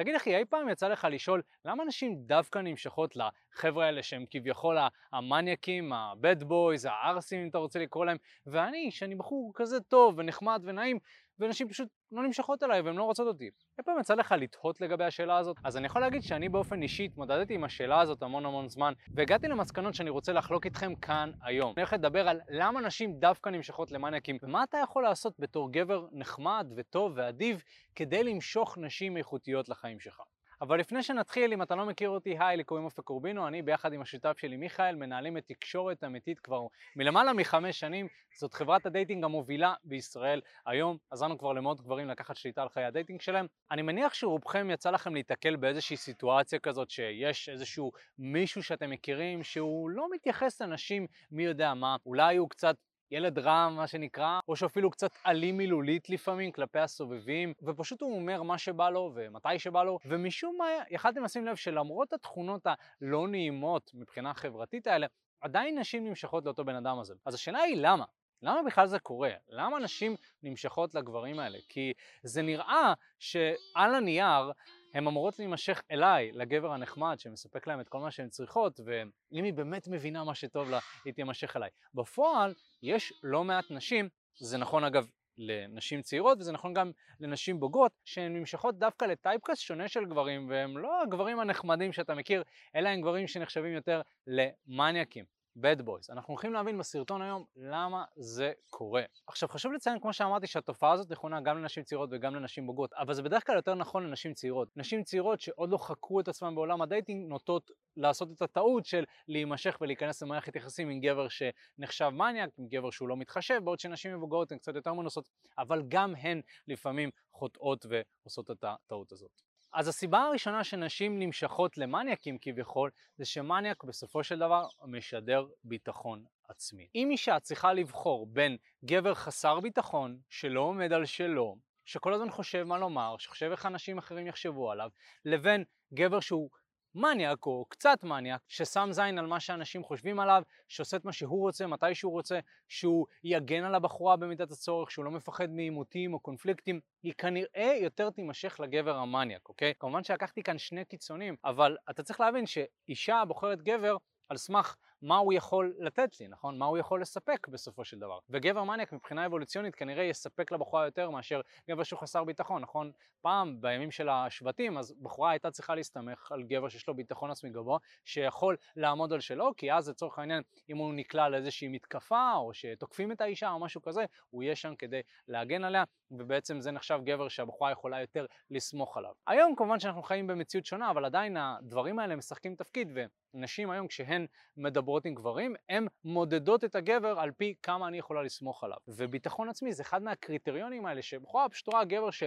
תגיד אחי, אי פעם יצא לך לשאול למה נשים דווקא נמשכות לחבר'ה האלה שהם כביכול המניאקים, ה-bad boys, הערסים אם אתה רוצה לקרוא להם, ואני, שאני בחור כזה טוב ונחמד ונעים, ונשים פשוט לא נמשכות אליי והן לא רוצות אותי. אי פעם יצא לך לתהות לגבי השאלה הזאת? אז אני יכול להגיד שאני באופן אישי התמודדתי עם השאלה הזאת המון המון זמן, והגעתי למסקנות שאני רוצה לחלוק איתכם כאן היום. אני הולך לדבר על למה נשים דווקא נמשכות למניאקים, ומה אתה יכול לעשות בתור גבר נחמד וטוב ואדיב כדי למשוך נשים איכותיות לחיים שלך. אבל לפני שנתחיל, אם אתה לא מכיר אותי, היי, לי קוראים אופק קורבינו, אני ביחד עם השותף שלי מיכאל מנהלים את תקשורת אמיתית כבר מלמעלה מחמש שנים, זאת חברת ה dating המובילה בישראל. היום עזרנו כבר למאות גברים לקחת שליטה על חיי ה dating שלהם. אני מניח שרובכם יצא לכם להיתקל באיזושהי סיטואציה כזאת שיש איזשהו מישהו שאתם מכירים שהוא לא מתייחס לנשים מי יודע מה, אולי הוא קצת ילד רע מה שנקרא, או שאפילו קצת אלים מילולית לפעמים כלפי הסובבים, ופשוט הוא אומר מה שבא לו ומתי שבא לו, ומשום מה יכלתם לשים לב שלמרות התכונות הלא נעימות מבחינה חברתית האלה, עדיין נשים נמשכות לאותו בן אדם הזה. אז השאלה היא למה? למה בכלל זה קורה? למה נשים נמשכות לגברים האלה? כי זה נראה שעל הנייר הן אמורות להימשך אליי, לגבר הנחמד שמספק להם את כל מה שהן צריכות, ואם היא באמת מבינה מה שטוב לה, היא תימשך אליי. בפועל, יש לא מעט נשים, זה נכון אגב לנשים צעירות וזה נכון גם לנשים בוגרות שהן נמשכות דווקא ל typecast שונה של גברים והם לא הגברים הנחמדים שאתה מכיר אלא הם גברים שנחשבים יותר למניאקים bad boys. אנחנו הולכים להבין בסרטון היום למה זה קורה. עכשיו חשוב לציין כמו שאמרתי שהתופעה הזאת נכונה גם לנשים צעירות וגם לנשים בוגרות, אבל זה בדרך כלל יותר נכון לנשים צעירות. נשים צעירות שעוד לא חקרו את עצמן בעולם ה dating נוטות לעשות את הטעות של להימשך ולהיכנס למערכת יחסים עם גבר שנחשב מניאק, עם גבר שהוא לא מתחשב, בעוד שנשים מבוגרות הן קצת יותר מנוסות, אבל גם הן לפעמים חוטאות ועושות את הטעות הזאת. אז הסיבה הראשונה שנשים נמשכות למניאקים כביכול, זה שמניאק בסופו של דבר משדר ביטחון עצמי. אם אישה צריכה לבחור בין גבר חסר ביטחון, שלא עומד על שלו, שכל הזמן חושב מה לומר, שחושב איך אנשים אחרים יחשבו עליו, לבין גבר שהוא מניאק או קצת מניאק, ששם זין על מה שאנשים חושבים עליו, שעושה את מה שהוא רוצה, מתי שהוא רוצה, שהוא יגן על הבחורה במידת הצורך, שהוא לא מפחד מעימותים או קונפליקטים, היא כנראה יותר תימשך לגבר המניאק, אוקיי? כמובן שלקחתי כאן שני קיצונים, אבל אתה צריך להבין שאישה בוחרת גבר על סמך מה הוא יכול לתת לי, נכון? מה הוא יכול לספק בסופו של דבר. וגבר מניאק מבחינה אבולוציונית כנראה יספק לבחורה יותר מאשר גבר שהוא חסר ביטחון, נכון? פעם, בימים של השבטים, אז בחורה הייתה צריכה להסתמך על גבר שיש לו ביטחון עצמי גבוה, שיכול לעמוד על שלו, כי אז לצורך העניין, אם הוא נקלע לאיזושהי מתקפה, או שתוקפים את האישה או משהו כזה, הוא יהיה שם כדי להגן עליה, ובעצם זה נחשב גבר שהבחורה יכולה יותר לסמוך עליו. היום כמובן שאנחנו חיים במציאות שונה, אבל עדיין הדברים האלה משחקים תפקיד, ונשים היום כשהן מדברות עם גברים, הן מודדות את הגבר על פי כמה אני יכולה לסמוך עליו. וביטחון עצמי זה אחד מהקריטריונים האלה, שבחורה פשוט רואה גבר ש...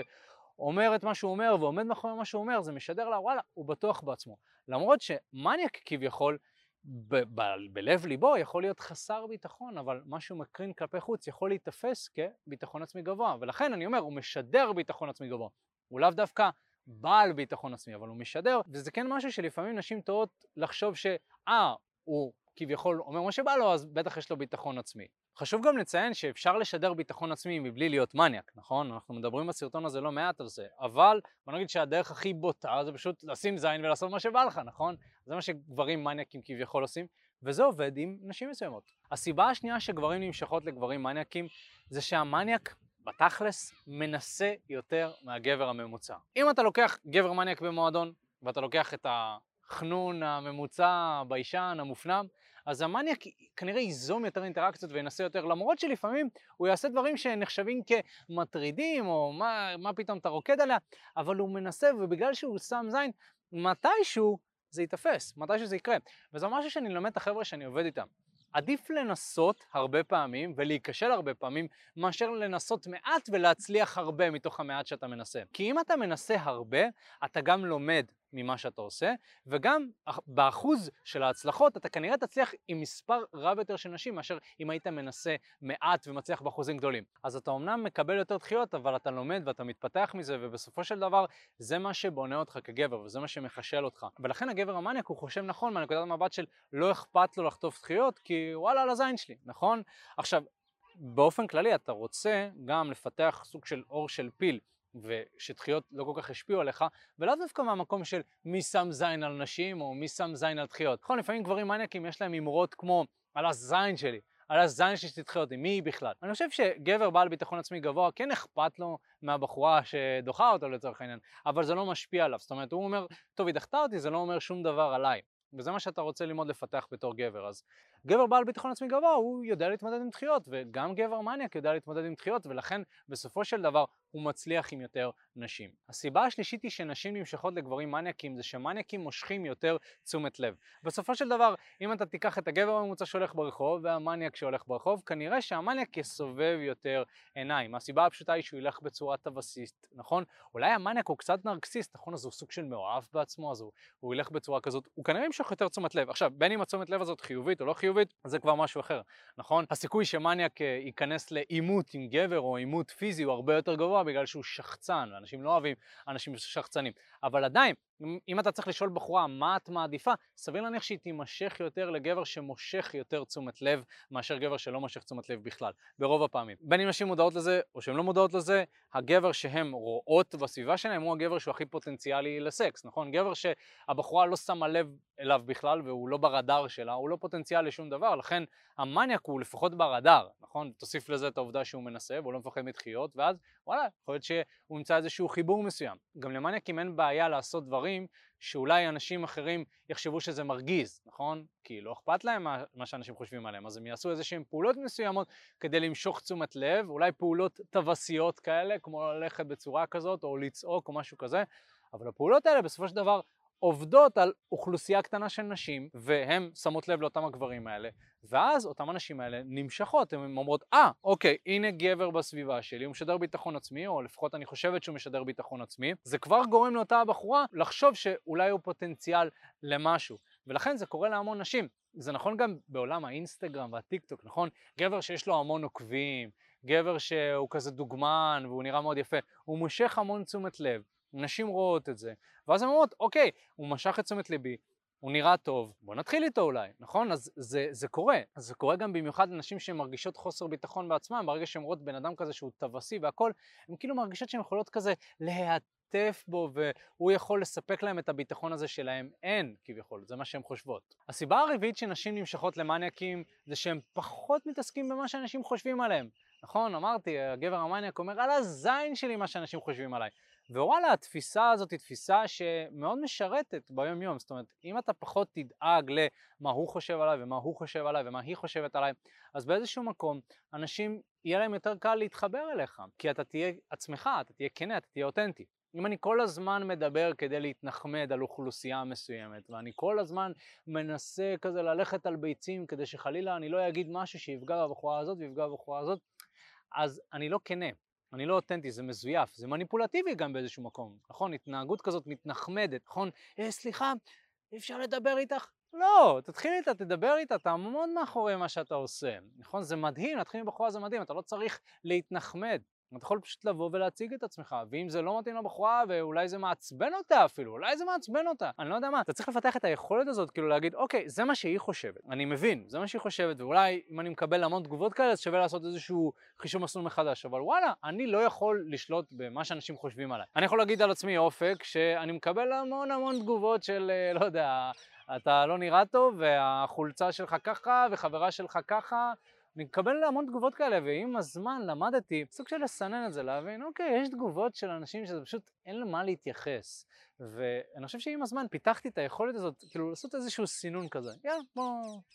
אומר את מה שהוא אומר ועומד מאחורי מה שהוא אומר, זה משדר לה וואלה, הוא בטוח בעצמו. למרות שמניאק כביכול בלב ליבו יכול להיות חסר ביטחון, אבל מה שהוא מקרין כלפי חוץ יכול להיתפס כביטחון עצמי גבוה, ולכן אני אומר, הוא משדר ביטחון עצמי גבוה. הוא לאו דווקא בעל ביטחון עצמי, אבל הוא משדר, וזה כן משהו שלפעמים נשים טועות לחשוב שאה, הוא כביכול אומר מה שבא לו, אז בטח יש לו ביטחון עצמי. חשוב גם לציין שאפשר לשדר ביטחון עצמי מבלי להיות מניאק, נכון? אנחנו מדברים בסרטון הזה לא מעט על זה, אבל בוא נגיד שהדרך הכי בוטה זה פשוט לשים זין ולעשות מה שבא לך, נכון? זה מה שגברים מניאקים כביכול עושים, וזה עובד עם נשים מסוימות. הסיבה השנייה שגברים נמשכות לגברים מניאקים זה שהמניאק בתכלס מנסה יותר מהגבר הממוצע. אם אתה לוקח גבר מניאק במועדון ואתה לוקח את החנון הממוצע, ביישן, המופנם, אז המניאק כנראה ייזום יותר אינטראקציות וינסה יותר, למרות שלפעמים הוא יעשה דברים שנחשבים כמטרידים, או מה, מה פתאום אתה רוקד עליה, אבל הוא מנסה, ובגלל שהוא שם זין, מתישהו זה ייתפס, מתישהו זה יקרה. וזה משהו שאני לומד את החבר'ה שאני עובד איתם. עדיף לנסות הרבה פעמים ולהיכשל הרבה פעמים מאשר לנסות מעט ולהצליח הרבה מתוך המעט שאתה מנסה. כי אם אתה מנסה הרבה, אתה גם לומד ממה שאתה עושה, וגם באחוז של ההצלחות אתה כנראה תצליח עם מספר רב יותר של נשים מאשר אם היית מנסה מעט ומצליח באחוזים גדולים. אז אתה אמנם מקבל יותר דחיות, אבל אתה לומד ואתה מתפתח מזה, ובסופו של דבר זה מה שבונה אותך כגבר וזה מה שמחשל אותך. ולכן הגבר המניאק הוא חושב נכון מהנקודת המבט של לא אכפת לו לחטוף דחיות, כי וואלה על הזין שלי, נכון? עכשיו, באופן כללי אתה רוצה גם לפתח סוג של אור של פיל ושדחיות לא כל כך השפיעו עליך, ולאו דווקא מהמקום של מי שם זין על נשים או מי שם זין על דחיות. נכון, לפעמים גברים מניאקים יש להם הימורות כמו על הזין שלי, על הזין שלי שתדחה אותי, מי היא בכלל? אני חושב שגבר בעל ביטחון עצמי גבוה, כן אכפת לו מהבחורה שדוחה אותו לצורך העניין, אבל זה לא משפיע עליו. זאת אומרת, הוא אומר, טוב, היא דחתה אותי, זה לא אומר שום דבר עליי. וזה מה שאתה רוצה ללמוד לפתח בתור גבר. אז גבר בעל ביטחון עצמי גבוה, הוא יודע להתמודד עם דחיות, וגם גבר מניאק יודע להתמודד עם דחיות, ולכן בסופו של דבר הוא מצליח עם יותר נשים. הסיבה השלישית היא שנשים נמשכות לגברים מניאקים זה שמניאקים מושכים יותר תשומת לב. בסופו של דבר, אם אתה תיקח את הגבר הממוצע שהולך ברחוב והמניאק שהולך ברחוב, כנראה שהמניאק יסובב יותר עיניים. הסיבה הפשוטה היא שהוא ילך בצורה טווסיסט, נכון? אולי המניאק הוא קצת נרקסיסט, נכון? אז הוא סוג של מאוהב בעצמו, אז הוא, הוא ילך בצורה כזאת, הוא כנראה ימשוך יותר תשומת לב. עכשיו, בין אם התשומת לב הזאת חיובית או לא חיובית, זה כבר משהו אחר, נכון? הסיכוי שמניאק אה, ייכנס לעימות עם גבר או עימות פיזי הוא הרבה יותר גבוה בגלל שהוא שחצן, ואנשים לא אוהבים אנשים שחצנים. אבל עדיין, אם אתה צריך לשאול בחורה מה את מעדיפה, סביר להניח שהיא תימשך יותר לגבר שמושך יותר תשומת לב מאשר גבר שלא מושך תשומת לב בכלל, ברוב הפעמים. בין אם נשים מודעות לזה או שהן לא מודעות לזה, הגבר שהן רואות בסביבה שלהם הוא הגבר שהוא הכי פוטנציאלי לסקס, נכון? גבר שהבחורה לא שמה לב אליו בכלל והוא לא ברדאר שלה, הוא לא פוטנציאל לשום דבר, לכן המניאק הוא לפחות ברדאר, נכון? תוסיף לזה את העובדה שהוא מנסה והוא לא מפחד מדחיות, ואז וואלה, יכול להיות שהוא ימצא איזשהו חיבור מסוים. גם למניאקים אין בעיה לעשות דברים שאולי אנשים אחרים יחשבו שזה מרגיז, נכון? כי לא אכפת להם מה, מה שאנשים חושבים עליהם, אז הם יעשו איזה שהם פעולות מסוימות כדי למשוך תשומת לב, אולי פעולות טווסיות כאלה, כמו ללכת בצורה כזאת, או לצעוק או משהו כזה, אבל הפעולות האלה בסופו של דבר עובדות על אוכלוסייה קטנה של נשים, והן שמות לב לאותם הגברים האלה, ואז אותם הנשים האלה נמשכות, הן אומרות, אה, ah, אוקיי, הנה גבר בסביבה שלי, הוא משדר ביטחון עצמי, או לפחות אני חושבת שהוא משדר ביטחון עצמי, זה כבר גורם לאותה הבחורה לחשוב שאולי הוא פוטנציאל למשהו, ולכן זה קורה להמון נשים. זה נכון גם בעולם האינסטגרם והטיק טוק, נכון? גבר שיש לו המון עוקבים, גבר שהוא כזה דוגמן והוא נראה מאוד יפה, הוא מושך המון תשומת לב, נשים רואות את זה, ואז הן אומרות, אוקיי, הוא משך את תשומת ליבי, הוא נראה טוב, בוא נתחיל איתו אולי, נכון? אז זה, זה קורה. אז זה קורה גם במיוחד לנשים שהן מרגישות חוסר ביטחון בעצמן, ברגע שהן רואות בן אדם כזה שהוא טווסי והכל, הן כאילו מרגישות שהן יכולות כזה להטף בו והוא יכול לספק להם את הביטחון הזה שלהם אין כביכול, זה מה שהן חושבות. הסיבה הרביעית שנשים נמשכות למניאקים זה שהם פחות מתעסקים במה שאנשים חושבים עליהם. נכון, אמרתי, הגבר המניאק אומר על הזין שלי מה שאנשים חושבים עליי. ווואלה, התפיסה הזאת היא תפיסה שמאוד משרתת ביום יום, זאת אומרת, אם אתה פחות תדאג למה הוא חושב עליי ומה הוא חושב עליי ומה היא חושבת עליי, אז באיזשהו מקום אנשים, יהיה להם יותר קל להתחבר אליך, כי אתה תהיה עצמך, אתה תהיה כנה, אתה תהיה אותנטי. אם אני כל הזמן מדבר כדי להתנחמד על אוכלוסייה מסוימת, ואני כל הזמן מנסה כזה ללכת על ביצים כדי שחלילה אני לא אגיד משהו שיפגע בבחורה הזאת ויפגע בבחורה הזאת, אז אני לא כנה. אני לא אותנטי, זה מזויף, זה מניפולטיבי גם באיזשהו מקום, נכון? התנהגות כזאת מתנחמדת, נכון? אה, סליחה, אפשר לדבר איתך? לא, תתחיל איתה, תדבר איתה, תעמוד מאחורי מה שאתה עושה, נכון? זה מדהים, להתחיל עם בחורה זה מדהים, אתה לא צריך להתנחמד. אתה יכול פשוט לבוא ולהציג את עצמך, ואם זה לא מתאים לבחורה ואולי זה מעצבן אותה אפילו, אולי זה מעצבן אותה, אני לא יודע מה, אתה צריך לפתח את היכולת הזאת, כאילו להגיד, אוקיי, זה מה שהיא חושבת, אני מבין, זה מה שהיא חושבת, ואולי אם אני מקבל המון תגובות כאלה, אז שווה לעשות איזשהו חישוב מסלול מחדש, אבל וואלה, אני לא יכול לשלוט במה שאנשים חושבים עליי. אני יכול להגיד על עצמי אופק, שאני מקבל המון המון תגובות של, אה, לא יודע, אתה לא נראה טוב, והחולצה שלך ככה, וחברה שלך ככה, אני מקבל המון תגובות כאלה, ועם הזמן למדתי סוג של לסנן את זה, להבין, אוקיי, יש תגובות של אנשים שזה פשוט אין למה להתייחס. ואני חושב שעם הזמן פיתחתי את היכולת הזאת, כאילו לעשות איזשהו סינון כזה. יאללה, בוא,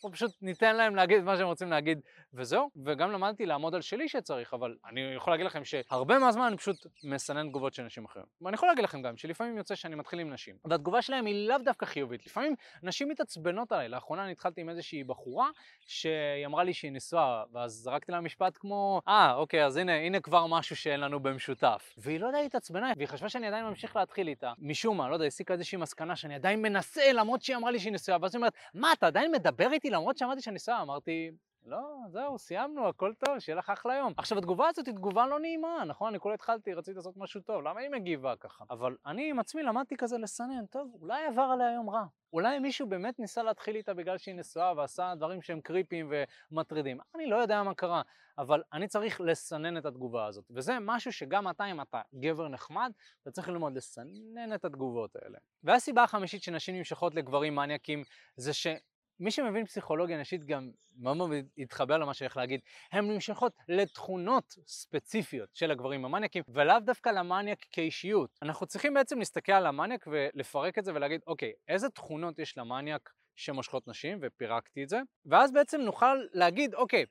בוא פשוט ניתן להם להגיד את מה שהם רוצים להגיד, וזהו. וגם למדתי לעמוד על שלי שצריך, אבל אני יכול להגיד לכם שהרבה מהזמן אני פשוט מסנן תגובות של נשים אחרים. ואני יכול להגיד לכם גם שלפעמים יוצא שאני מתחיל עם נשים, והתגובה שלהם היא לאו דווקא חיובית. לפעמים נשים מתעצבנות עליי. לאחרונה אני התחלתי עם איזושהי בחורה שהיא אמרה לי שהיא נשואה, ואז זרקתי לה משפט כמו, אה, אוקיי, אז הנה, הנה כבר משהו שאין לנו במשותף. והיא לא יודעת להתעצבנה, והיא חשבה שאני עדיין ממשיך להתחיל איתה. משום מה, לא יודע, הסיקה איזושהי מסקנה שאני עדיין מנסה למרות שהיא אמרה לי שהיא נשואה, ואז היא אומרת, מה, אתה עדיין מדבר איתי למרות שאמרתי שאני נשואה? אמרתי, לא, זהו, סיימנו, הכל טוב, שיהיה לך אחלה יום. עכשיו, התגובה הזאת היא תגובה לא נעימה, נכון? אני כולה התחלתי, רציתי לעשות משהו טוב, למה היא מגיבה ככה? אבל אני עם עצמי למדתי כזה לסנן, טוב, אולי עבר עליה יום רע. אולי מישהו באמת ניסה להתחיל איתה בגלל שהיא נשואה ועשה דברים שהם קריפיים ומטרידים. אני לא יודע מה קרה, אבל אני צריך לסנן את התגובה הזאת. וזה משהו שגם אתה, אם אתה גבר נחמד, אתה צריך ללמוד לסנן את התגובות האלה. והסיבה החמישית שנשים נמשכות לגברים מניאקים זה ש... מי שמבין פסיכולוגיה נשית גם מאוד מאוד יתחבר למה שאני הולך להגיד, הן נמשכות לתכונות ספציפיות של הגברים המניאקים, ולאו דווקא למניאק כאישיות. אנחנו צריכים בעצם להסתכל על המניאק ולפרק את זה ולהגיד, אוקיי, איזה תכונות יש למניאק שמושכות נשים, ופירקתי את זה, ואז בעצם נוכל להגיד, אוקיי,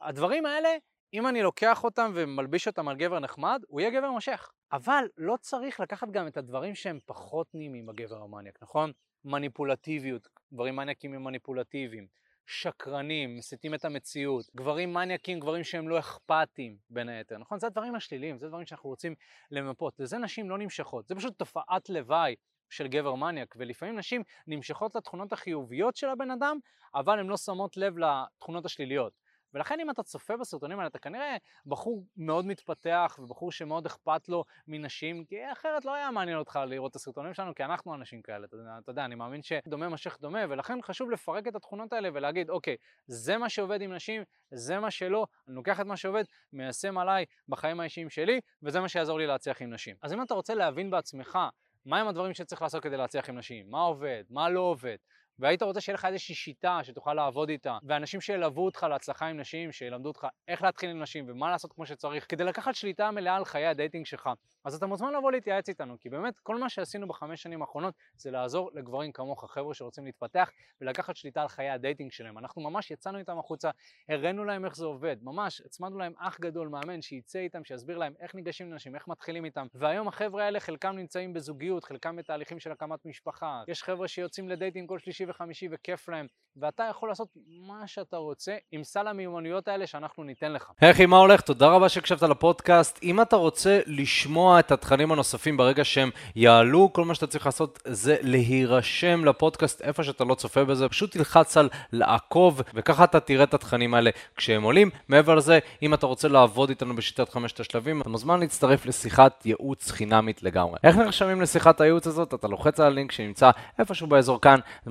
הדברים האלה, אם אני לוקח אותם ומלביש אותם על גבר נחמד, הוא יהיה גבר מושך. אבל לא צריך לקחת גם את הדברים שהם פחות נעימים בגבר המניאק, נכון? מניפולטיביות, גברים מניאקים הם מניפולטיביים, שקרנים, מסיתים את המציאות, גברים מניאקים, גברים שהם לא אכפתיים בין היתר, נכון? זה הדברים השליליים, זה דברים שאנחנו רוצים למפות, לזה נשים לא נמשכות, זה פשוט תופעת לוואי של גבר מניאק, ולפעמים נשים נמשכות לתכונות החיוביות של הבן אדם, אבל הן לא שמות לב לתכונות השליליות. ולכן אם אתה צופה בסרטונים האלה, אתה כנראה בחור מאוד מתפתח ובחור שמאוד אכפת לו מנשים, כי אחרת לא היה מעניין אותך לראות את הסרטונים שלנו, כי אנחנו אנשים כאלה, אתה, אתה יודע, אני מאמין שדומה משך דומה, ולכן חשוב לפרק את התכונות האלה ולהגיד, אוקיי, זה מה שעובד עם נשים, זה מה שלא, אני לוקח את מה שעובד, מיישם עליי בחיים האישיים שלי, וזה מה שיעזור לי להצליח עם נשים. אז אם אתה רוצה להבין בעצמך מהם הדברים שצריך לעשות כדי להצליח עם נשים, מה עובד, מה לא עובד, והיית רוצה שיהיה לך איזושהי שיטה שתוכל לעבוד איתה, ואנשים שילוו אותך להצלחה עם נשים, שילמדו אותך איך להתחיל עם נשים ומה לעשות כמו שצריך, כדי לקחת שליטה מלאה על חיי ה dating שלך, אז אתה מוזמן לבוא להתייעץ איתנו, כי באמת כל מה שעשינו בחמש שנים האחרונות זה לעזור לגברים כמוך, חבר'ה שרוצים להתפתח ולקחת שליטה על חיי ה dating שלהם. אנחנו ממש יצאנו איתם החוצה, הראינו להם איך זה עובד, ממש הצמדנו להם אח גדול מאמן שיצא איתם, שיסביר להם איך ניגשים לנשים, איך מתחילים איתם, והיום החבר'ה האלה חלקם נמצאים בזוגיות, חלקם בתהליכים של הקמת משפחה, יש חבר'ה שיוצאים ל dating כל שלישי וחמישי וכיף להם, ואתה יכול לעשות מה שאתה רוצה עם סל המיומנויות האלה שאנחנו ניתן לך. אחי, מה הולך? תודה רבה שהקשבת לפודקאסט. אם אתה רוצה לשמוע את התכנים הנוספים ברגע שהם יעלו, כל מה שאתה צריך לעשות זה להירשם לפודקאסט איפה שאתה לא צופה בזה, פשוט תלחץ על לעקוב, וככה אתה תראה את התכנים האלה כשהם עולים. מעבר לזה, אם אתה רוצה לעבוד איתנו בשיטת חמשת השלבים, אתה מוזמן להצטרף לשיחת ייעוץ חינמית לגמרי. איך נרשמים לשיחת הייעוץ הזאת? אתה לוחץ על הלינק שנמצא איפשהו באזור כאן, זה